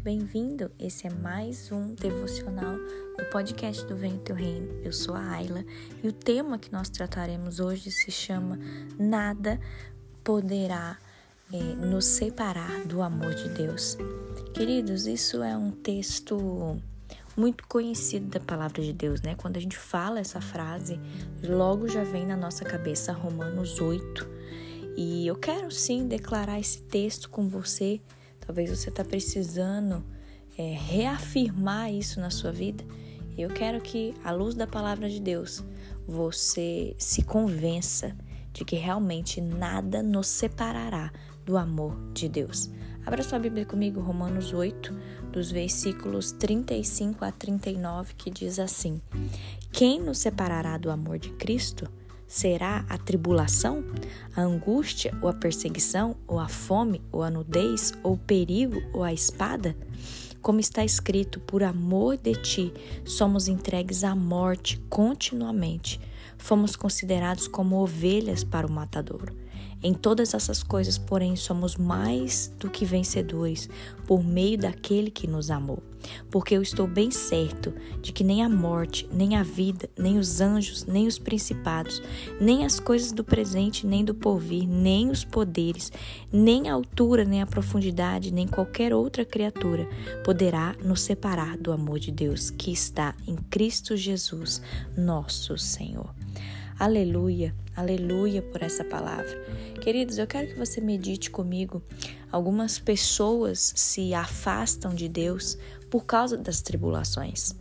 muito bem-vindo. Esse é mais um devocional do podcast do Vem Teu Reino. Eu sou a Ayla e o tema que nós trataremos hoje se chama Nada poderá é, nos separar do amor de Deus. Queridos, isso é um texto muito conhecido da palavra de Deus, né? Quando a gente fala essa frase, logo já vem na nossa cabeça Romanos 8. E eu quero sim declarar esse texto com você Talvez você está precisando é, reafirmar isso na sua vida. Eu quero que, à luz da palavra de Deus, você se convença de que realmente nada nos separará do amor de Deus. Abra sua Bíblia comigo, Romanos 8, dos versículos 35 a 39, que diz assim: Quem nos separará do amor de Cristo? Será a tribulação, a angústia ou a perseguição, ou a fome, ou a nudez, ou o perigo, ou a espada? Como está escrito, por amor de ti somos entregues à morte continuamente. Fomos considerados como ovelhas para o matadouro. Em todas essas coisas, porém, somos mais do que vencedores por meio daquele que nos amou. Porque eu estou bem certo de que nem a morte, nem a vida, nem os anjos, nem os principados, nem as coisas do presente, nem do porvir, nem os poderes, nem a altura, nem a profundidade, nem qualquer outra criatura poderá nos separar do amor de Deus que está em Cristo Jesus, nosso Senhor. Aleluia, aleluia por essa palavra. Queridos, eu quero que você medite comigo. Algumas pessoas se afastam de Deus por causa das tribulações.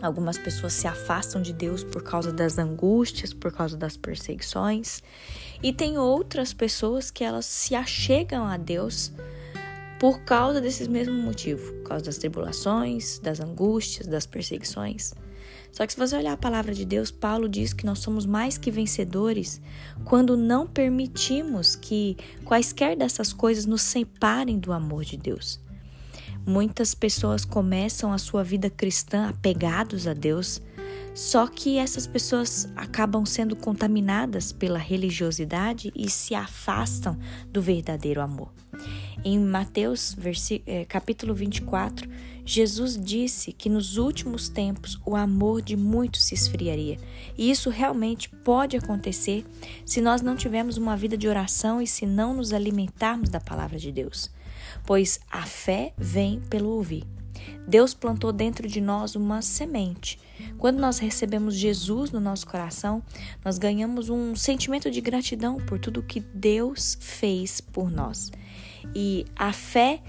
Algumas pessoas se afastam de Deus por causa das angústias, por causa das perseguições. E tem outras pessoas que elas se achegam a Deus por causa desses mesmos motivos, por causa das tribulações, das angústias, das perseguições. Só que se você olhar a palavra de Deus, Paulo diz que nós somos mais que vencedores quando não permitimos que quaisquer dessas coisas nos separem do amor de Deus. Muitas pessoas começam a sua vida cristã apegados a Deus, só que essas pessoas acabam sendo contaminadas pela religiosidade e se afastam do verdadeiro amor. Em Mateus eh, capítulo 24, Jesus disse que nos últimos tempos o amor de muitos se esfriaria. E isso realmente pode acontecer se nós não tivermos uma vida de oração e se não nos alimentarmos da palavra de Deus. Pois a fé vem pelo ouvir. Deus plantou dentro de nós uma semente. Quando nós recebemos Jesus no nosso coração, nós ganhamos um sentimento de gratidão por tudo que Deus fez por nós. E a fé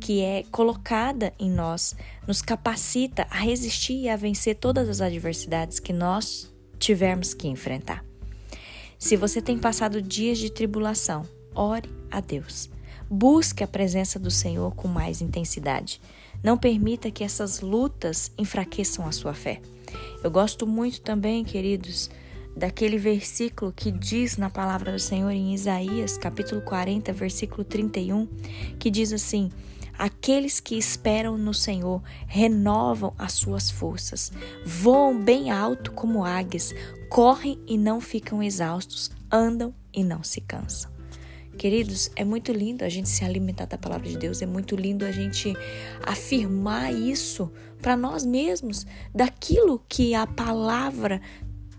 que é colocada em nós nos capacita a resistir e a vencer todas as adversidades que nós tivermos que enfrentar. Se você tem passado dias de tribulação, ore a Deus. Busque a presença do Senhor com mais intensidade. Não permita que essas lutas enfraqueçam a sua fé. Eu gosto muito também, queridos, daquele versículo que diz na palavra do Senhor em Isaías, capítulo 40, versículo 31, que diz assim: Aqueles que esperam no Senhor renovam as suas forças, voam bem alto como águias, correm e não ficam exaustos, andam e não se cansam. Queridos, é muito lindo a gente se alimentar da palavra de Deus, é muito lindo a gente afirmar isso para nós mesmos, daquilo que a palavra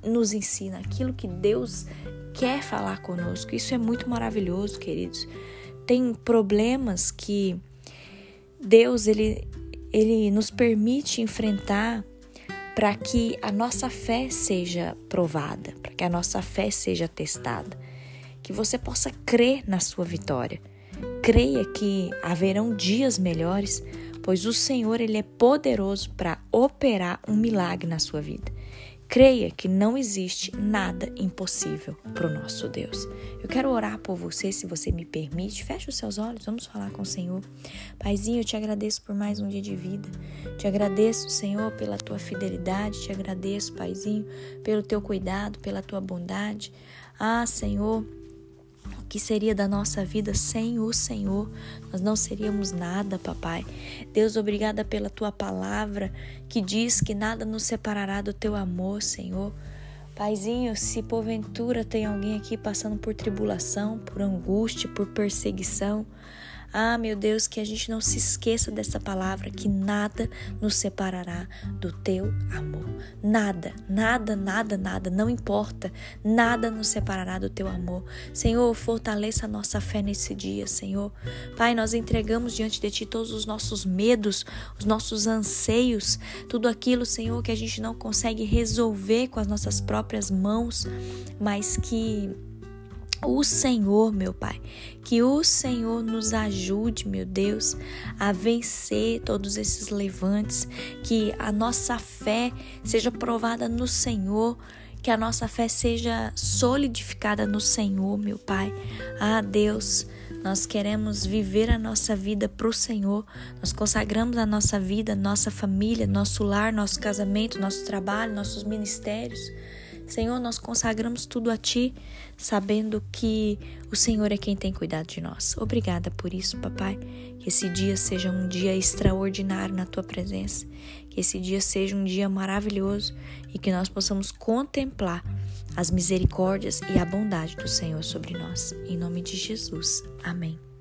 nos ensina, aquilo que Deus quer falar conosco. Isso é muito maravilhoso, queridos. Tem problemas que Deus ele, ele nos permite enfrentar para que a nossa fé seja provada, para que a nossa fé seja testada, que você possa crer na sua vitória. Creia que haverão dias melhores, pois o Senhor ele é poderoso para operar um milagre na sua vida. Creia que não existe nada impossível para o nosso Deus. Eu quero orar por você, se você me permite. Feche os seus olhos, vamos falar com o Senhor. Paizinho, eu te agradeço por mais um dia de vida. Te agradeço, Senhor, pela tua fidelidade. Te agradeço, Paizinho, pelo teu cuidado, pela tua bondade. Ah, Senhor que seria da nossa vida sem o Senhor? Nós não seríamos nada, papai. Deus, obrigada pela tua palavra que diz que nada nos separará do teu amor, Senhor. Paizinho, se porventura tem alguém aqui passando por tribulação, por angústia, por perseguição, Ah, meu Deus, que a gente não se esqueça dessa palavra, que nada nos separará do teu amor. Nada, nada, nada, nada, não importa, nada nos separará do teu amor. Senhor, fortaleça a nossa fé nesse dia, Senhor. Pai, nós entregamos diante de ti todos os nossos medos, os nossos anseios, tudo aquilo, Senhor, que a gente não consegue resolver com as nossas próprias mãos, mas que o Senhor, meu Pai, que o Senhor nos ajude, meu Deus, a vencer todos esses levantes, que a nossa fé seja provada no Senhor, que a nossa fé seja solidificada no Senhor, meu Pai. Ah, Deus, nós queremos viver a nossa vida para o Senhor, nós consagramos a nossa vida, nossa família, nosso lar, nosso casamento, nosso trabalho, nossos ministérios. Senhor, nós consagramos tudo a Ti, sabendo que o Senhor é quem tem cuidado de nós. Obrigada por isso, papai. Que esse dia seja um dia extraordinário na Tua presença. Que esse dia seja um dia maravilhoso e que nós possamos contemplar as misericórdias e a bondade do Senhor sobre nós. Em nome de Jesus. Amém.